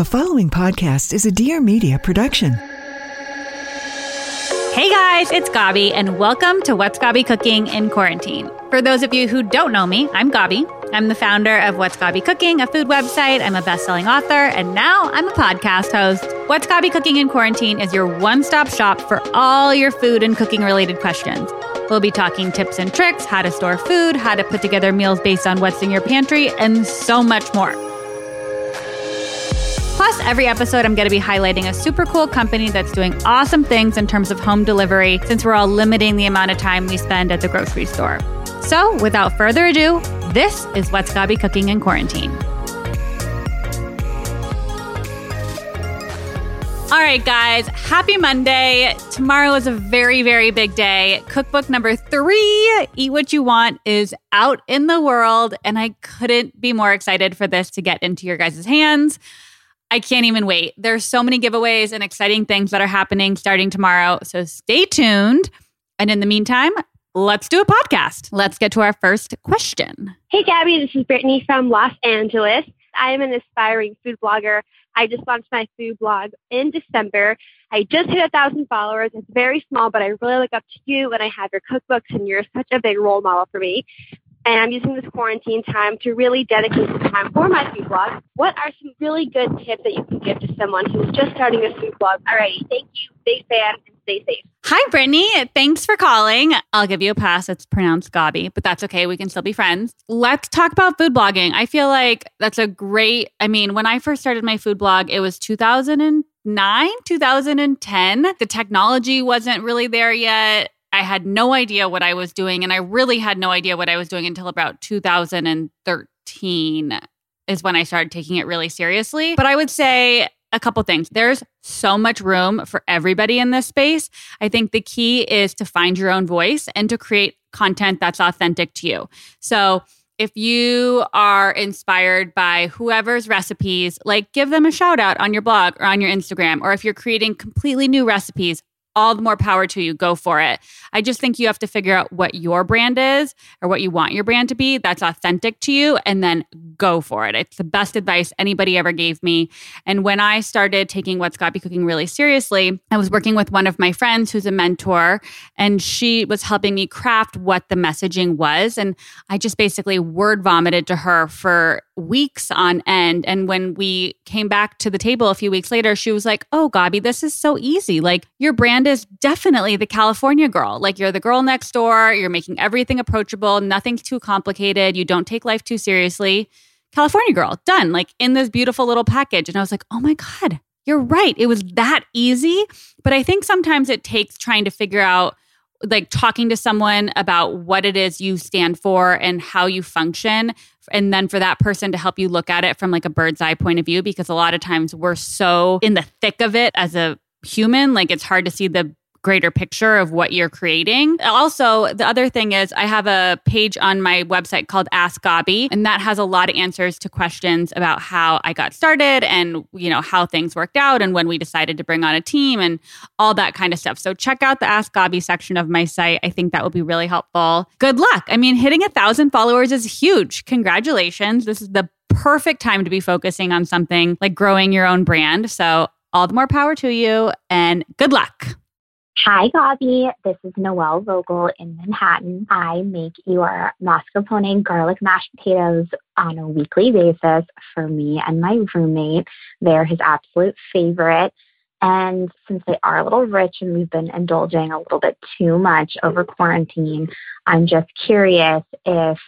The following podcast is a Dear Media production. Hey guys, it's Gaby, and welcome to What's Gaby Cooking in Quarantine. For those of you who don't know me, I'm Gaby. I'm the founder of What's Gaby Cooking, a food website. I'm a best-selling author, and now I'm a podcast host. What's Gaby Cooking in Quarantine is your one-stop shop for all your food and cooking-related questions. We'll be talking tips and tricks, how to store food, how to put together meals based on what's in your pantry, and so much more. Plus, every episode, I'm going to be highlighting a super cool company that's doing awesome things in terms of home delivery since we're all limiting the amount of time we spend at the grocery store. So, without further ado, this is What's Gaby Cooking in Quarantine. All right, guys, happy Monday. Tomorrow is a very, very big day. Cookbook number three, Eat What You Want, is out in the world, and I couldn't be more excited for this to get into your guys' hands. I can't even wait. There's so many giveaways and exciting things that are happening starting tomorrow. So stay tuned. And in the meantime, let's do a podcast. Let's get to our first question. Hey, Gabby, this is Brittany from Los Angeles. I am an aspiring food blogger. I just launched my food blog in December. I just hit a thousand followers. It's very small, but I really look up to you and I have your cookbooks, and you're such a big role model for me and I'm using this quarantine time to really dedicate some time for my food blog. What are some really good tips that you can give to someone who's just starting a food blog? Alrighty, thank you, big fan, and stay safe. Hi, Brittany. Thanks for calling. I'll give you a pass. It's pronounced Gobby, but that's okay. We can still be friends. Let's talk about food blogging. I feel like that's a great, I mean, when I first started my food blog, it was 2009, 2010. The technology wasn't really there yet. I had no idea what I was doing. And I really had no idea what I was doing until about 2013 is when I started taking it really seriously. But I would say a couple things. There's so much room for everybody in this space. I think the key is to find your own voice and to create content that's authentic to you. So, if you are inspired by whoever's recipes, like give them a shout out on your blog or on your Instagram. Or if you're creating completely new recipes, all the more power to you. Go for it. I just think you have to figure out what your brand is or what you want your brand to be that's authentic to you and then go for it. It's the best advice anybody ever gave me. And when I started taking What's Gaby Cooking really seriously, I was working with one of my friends who's a mentor and she was helping me craft what the messaging was. And I just basically word vomited to her for weeks on end. And when we came back to the table a few weeks later, she was like, Oh, Gaby, this is so easy. Like your brand is definitely the California girl. Like you're the girl next door. You're making everything approachable. Nothing's too complicated. You don't take life too seriously. California girl, done. Like in this beautiful little package. And I was like, Oh my God, you're right. It was that easy. But I think sometimes it takes trying to figure out like talking to someone about what it is you stand for and how you function and then for that person to help you look at it from like a bird's eye point of view because a lot of times we're so in the thick of it as a human like it's hard to see the greater picture of what you're creating. Also, the other thing is I have a page on my website called Ask Gaby, and that has a lot of answers to questions about how I got started and, you know, how things worked out and when we decided to bring on a team and all that kind of stuff. So check out the Ask Gaby section of my site. I think that will be really helpful. Good luck. I mean, hitting a thousand followers is huge. Congratulations. This is the perfect time to be focusing on something like growing your own brand. So all the more power to you and good luck. Hi, Gaby. This is Noelle Vogel in Manhattan. I make your mascarpone garlic mashed potatoes on a weekly basis for me and my roommate. They're his absolute favorite. And since they are a little rich and we've been indulging a little bit too much over quarantine, I'm just curious if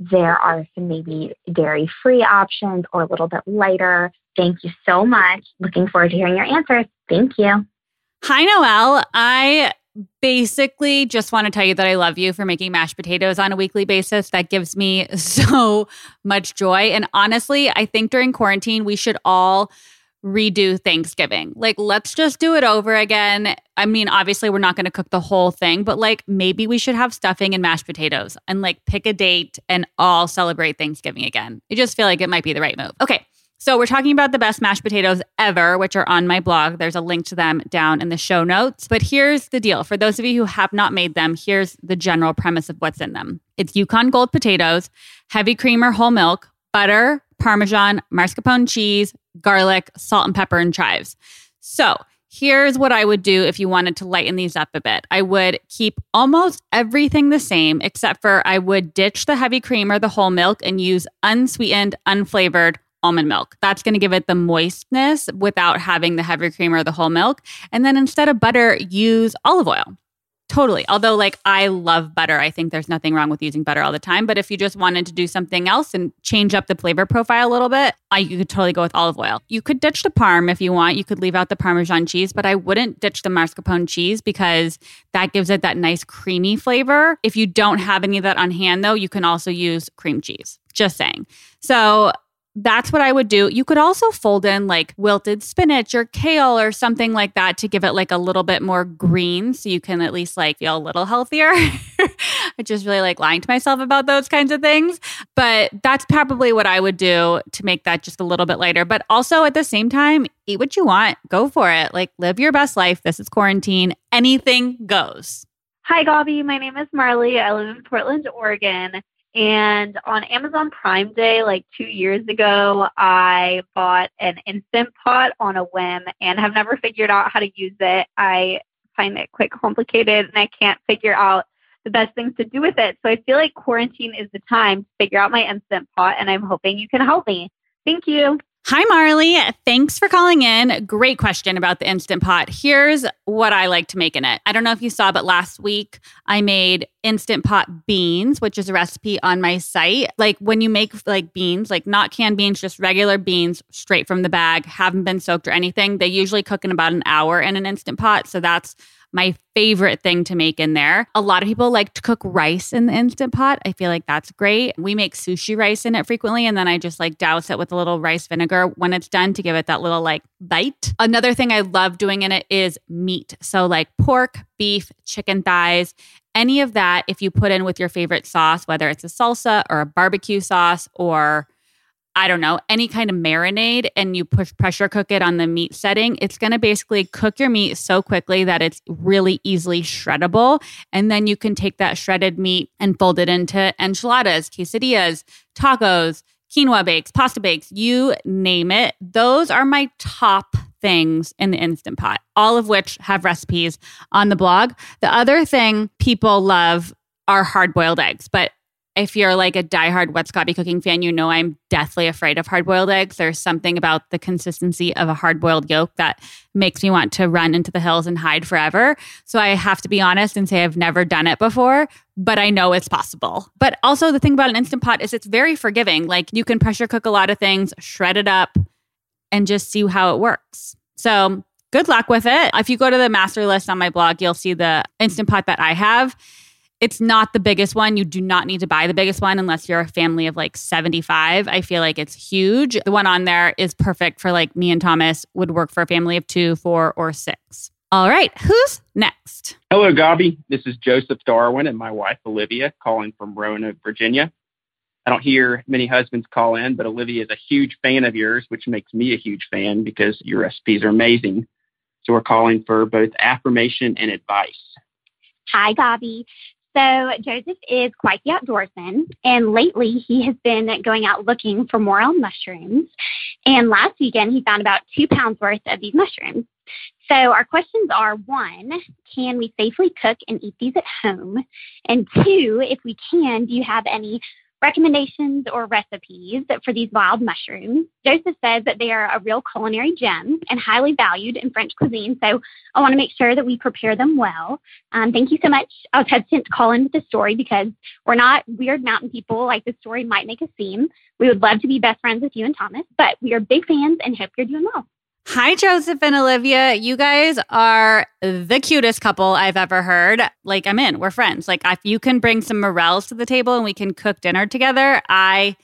there are some maybe dairy free options or a little bit lighter. Thank you so much. Looking forward to hearing your answers. Thank you. Hi, Noelle. I basically just want to tell you that I love you for making mashed potatoes on a weekly basis. That gives me so much joy. And honestly, I think during quarantine, we should all redo Thanksgiving. Like, let's just do it over again. I mean, obviously, we're not going to cook the whole thing, but like maybe we should have stuffing and mashed potatoes and like pick a date and all celebrate Thanksgiving again. I just feel like it might be the right move. Okay. So, we're talking about the best mashed potatoes ever, which are on my blog. There's a link to them down in the show notes. But here's the deal for those of you who have not made them, here's the general premise of what's in them it's Yukon Gold potatoes, heavy cream or whole milk, butter, Parmesan, mascarpone cheese, garlic, salt and pepper, and chives. So here's what I would do if you wanted to lighten these up a bit. I would keep almost everything the same, except for I would ditch the heavy cream or the whole milk and use unsweetened, unflavored almond milk. That's going to give it the moistness without having the heavy cream or the whole milk. And then instead of butter, use olive oil. Totally. Although, like, I love butter. I think there's nothing wrong with using butter all the time. But if you just wanted to do something else and change up the flavor profile a little bit, I, you could totally go with olive oil. You could ditch the parm if you want. You could leave out the Parmesan cheese, but I wouldn't ditch the mascarpone cheese because that gives it that nice creamy flavor. If you don't have any of that on hand, though, you can also use cream cheese. Just saying. So, that's what I would do. You could also fold in like wilted spinach or kale or something like that to give it like a little bit more green so you can at least like feel a little healthier. I just really like lying to myself about those kinds of things. But that's probably what I would do to make that just a little bit lighter. But also at the same time, eat what you want, go for it. Like live your best life. This is quarantine. Anything goes. Hi, Gaby. My name is Marley. I live in Portland, Oregon. And on Amazon Prime Day, like two years ago, I bought an Instant Pot on a whim and have never figured out how to use it. I find it quite complicated and I can't figure out the best things to do with it. So I feel like quarantine is the time to figure out my Instant Pot, and I'm hoping you can help me. Thank you. Hi, Marley. Thanks for calling in. Great question about the Instant Pot. Here's what I like to make in it. I don't know if you saw, but last week I made Instant Pot beans, which is a recipe on my site. Like when you make like beans, like not canned beans, just regular beans straight from the bag, haven't been soaked or anything. They usually cook in about an hour in an Instant Pot. So that's my favorite thing to make in there. A lot of people like to cook rice in the instant pot. I feel like that's great. We make sushi rice in it frequently, and then I just like douse it with a little rice vinegar when it's done to give it that little like bite. Another thing I love doing in it is meat. So, like pork, beef, chicken thighs, any of that, if you put in with your favorite sauce, whether it's a salsa or a barbecue sauce or I don't know, any kind of marinade and you push pressure cook it on the meat setting, it's going to basically cook your meat so quickly that it's really easily shreddable. And then you can take that shredded meat and fold it into enchiladas, quesadillas, tacos, quinoa bakes, pasta bakes, you name it. Those are my top things in the Instant Pot, all of which have recipes on the blog. The other thing people love are hard boiled eggs, but if you're like a diehard What's Gaby Cooking fan, you know I'm deathly afraid of hard boiled eggs. There's something about the consistency of a hard boiled yolk that makes me want to run into the hills and hide forever. So I have to be honest and say I've never done it before, but I know it's possible. But also, the thing about an Instant Pot is it's very forgiving. Like you can pressure cook a lot of things, shred it up, and just see how it works. So good luck with it. If you go to the master list on my blog, you'll see the Instant Pot that I have it's not the biggest one. You do not need to buy the biggest one unless you're a family of like 75. I feel like it's huge. The one on there is perfect for like me and Thomas, would work for a family of two, four, or six. All right, who's next? Hello, Gaby. This is Joseph Darwin and my wife, Olivia, calling from Roanoke, Virginia. I don't hear many husbands call in, but Olivia is a huge fan of yours, which makes me a huge fan because your recipes are amazing. So we're calling for both affirmation and advice. Hi, Gaby. So Joseph is quite the outdoorsman, and lately he has been going out looking for morel mushrooms. And last weekend he found about two pounds worth of these mushrooms. So our questions are one, can we safely cook and eat these at home? And two, if we can, do you have any recommendations or recipes for these wild mushrooms. Joseph says that they are a real culinary gem and highly valued in French cuisine. So I want to make sure that we prepare them well. Um, thank you so much. I was hesitant to call in with the story because we're not weird mountain people like the story might make us seem. We would love to be best friends with you and Thomas, but we are big fans and hope you're doing well. Hi, Joseph and Olivia. You guys are the cutest couple I've ever heard. Like, I'm in. We're friends. Like, if you can bring some morels to the table and we can cook dinner together, I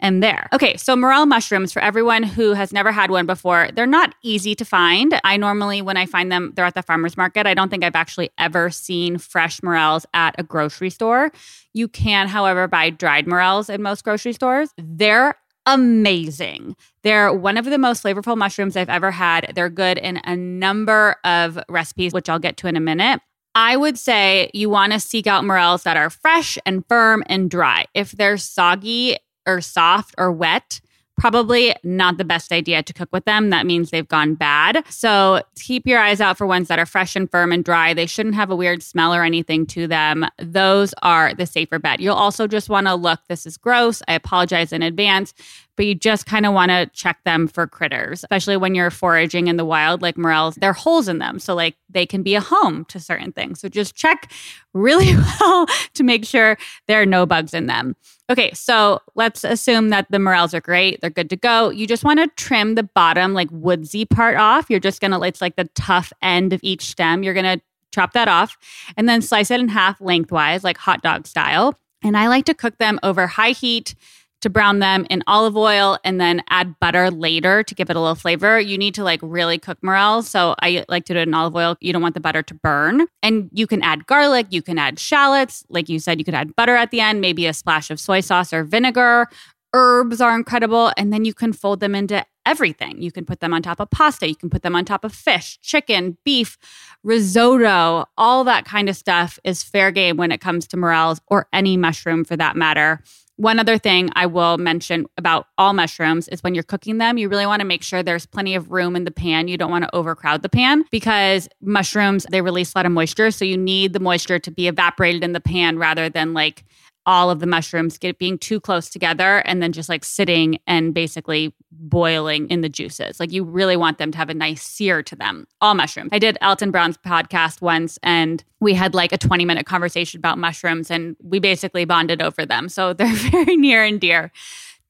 am there. Okay, so morel mushrooms, for everyone who has never had one before, they're not easy to find. I normally, when I find them, they're at the farmer's market. I don't think I've actually ever seen fresh morels at a grocery store. You can, however, buy dried morels in most grocery stores. They're amazing. They're one of the most flavorful mushrooms I've ever had. They're good in a number of recipes, which I'll get to in a minute. I would say you want to seek out morels that are fresh and firm and dry. If they're soggy or soft or wet, probably not the best idea to cook with them. That means they've gone bad. So keep your eyes out for ones that are fresh and firm and dry. They shouldn't have a weird smell or anything to them. Those are the safer bet. You'll also just want to look, this is gross. I apologize in advance but you just kind of want to check them for critters, especially when you're foraging in the wild, like morels. There are holes in them. So, like, they can be a home to certain things. So, just check really well to make sure there are no bugs in them. Okay, so let's assume that the morels are great. They're good to go. You just want to trim the bottom, like woodsy part off. You're just going to, it's like the tough end of each stem. You're going to chop that off and then slice it in half lengthwise, like hot dog style. And I like to cook them over high heat to brown them in olive oil and then add butter later to give it a little flavor. You need to like really cook morels. So I like to do it in olive oil. You don't want the butter to burn. And you can add garlic, you can add shallots. Like you said, you could add butter at the end, maybe a splash of soy sauce or vinegar. Herbs are incredible. And then you can fold them into everything. You can put them on top of pasta, you can put them on top of fish, chicken, beef, risotto, all that kind of stuff is fair game when it comes to morels or any mushroom for that matter. One other thing I will mention about all mushrooms is when you're cooking them, you really want to make sure there's plenty of room in the pan. You don't want to overcrowd the pan because mushrooms, they release a lot of moisture. So you need the moisture to be evaporated in the pan rather than like all of the mushrooms get being too close together and then just like sitting and basically boiling in the juices. Like you really want them to have a nice sear to them. All mushrooms. I did Alton Brown's podcast once and we had like a 20 minute conversation about mushrooms and we basically bonded over them. So they're very near and dear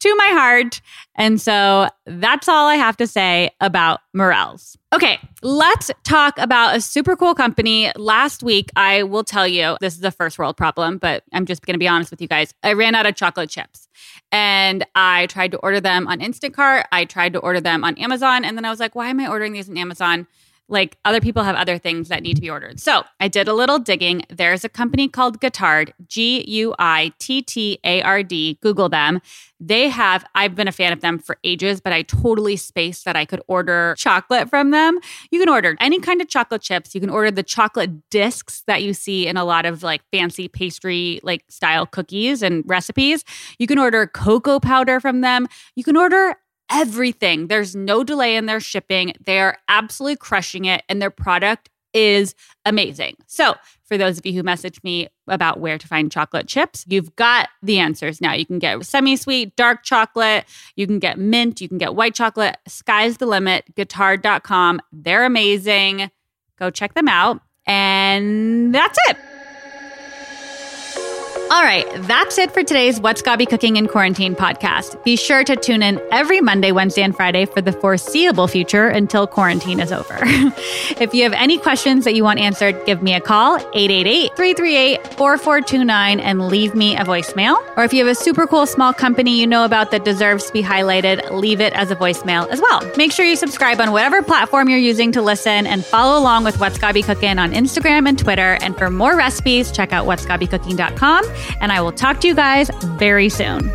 to my heart. And so that's all I have to say about morels. Okay, let's talk about a super cool company. Last week, I will tell you, this is a first world problem, but I'm just going to be honest with you guys. I ran out of chocolate chips and I tried to order them on Instacart. I tried to order them on Amazon. And then I was like, why am I ordering these on Amazon? Like other people have other things that need to be ordered. So I did a little digging. There's a company called Guittard, G U I T T A R D. Google them. They have, I've been a fan of them for ages, but I totally spaced that I could order chocolate from them. You can order any kind of chocolate chips. You can order the chocolate discs that you see in a lot of like fancy pastry like style cookies and recipes. You can order cocoa powder from them. You can order everything. There's no delay in their shipping. They are absolutely crushing it, and their product is amazing. So, for those of you who messaged me about where to find chocolate chips, you've got the answers now. You can get semi sweet, dark chocolate, you can get mint, you can get white chocolate. Sky's the limit. Guittard.com. They're amazing. Go check them out. And that's it. All right, that's it for today's What's Gaby Cooking in Quarantine podcast. Be sure to tune in every Monday, Wednesday, and Friday for the foreseeable future until quarantine is over. if you have any questions that you want answered, give me a call, 888 338 4429, and leave me a voicemail. Or if you have a super cool small company you know about that deserves to be highlighted, leave it as a voicemail as well. Make sure you subscribe on whatever platform you're using to listen and follow along with What's Gaby Cooking on Instagram and Twitter. And for more recipes, check out whatsgabycooking.com and I will talk to you guys very soon.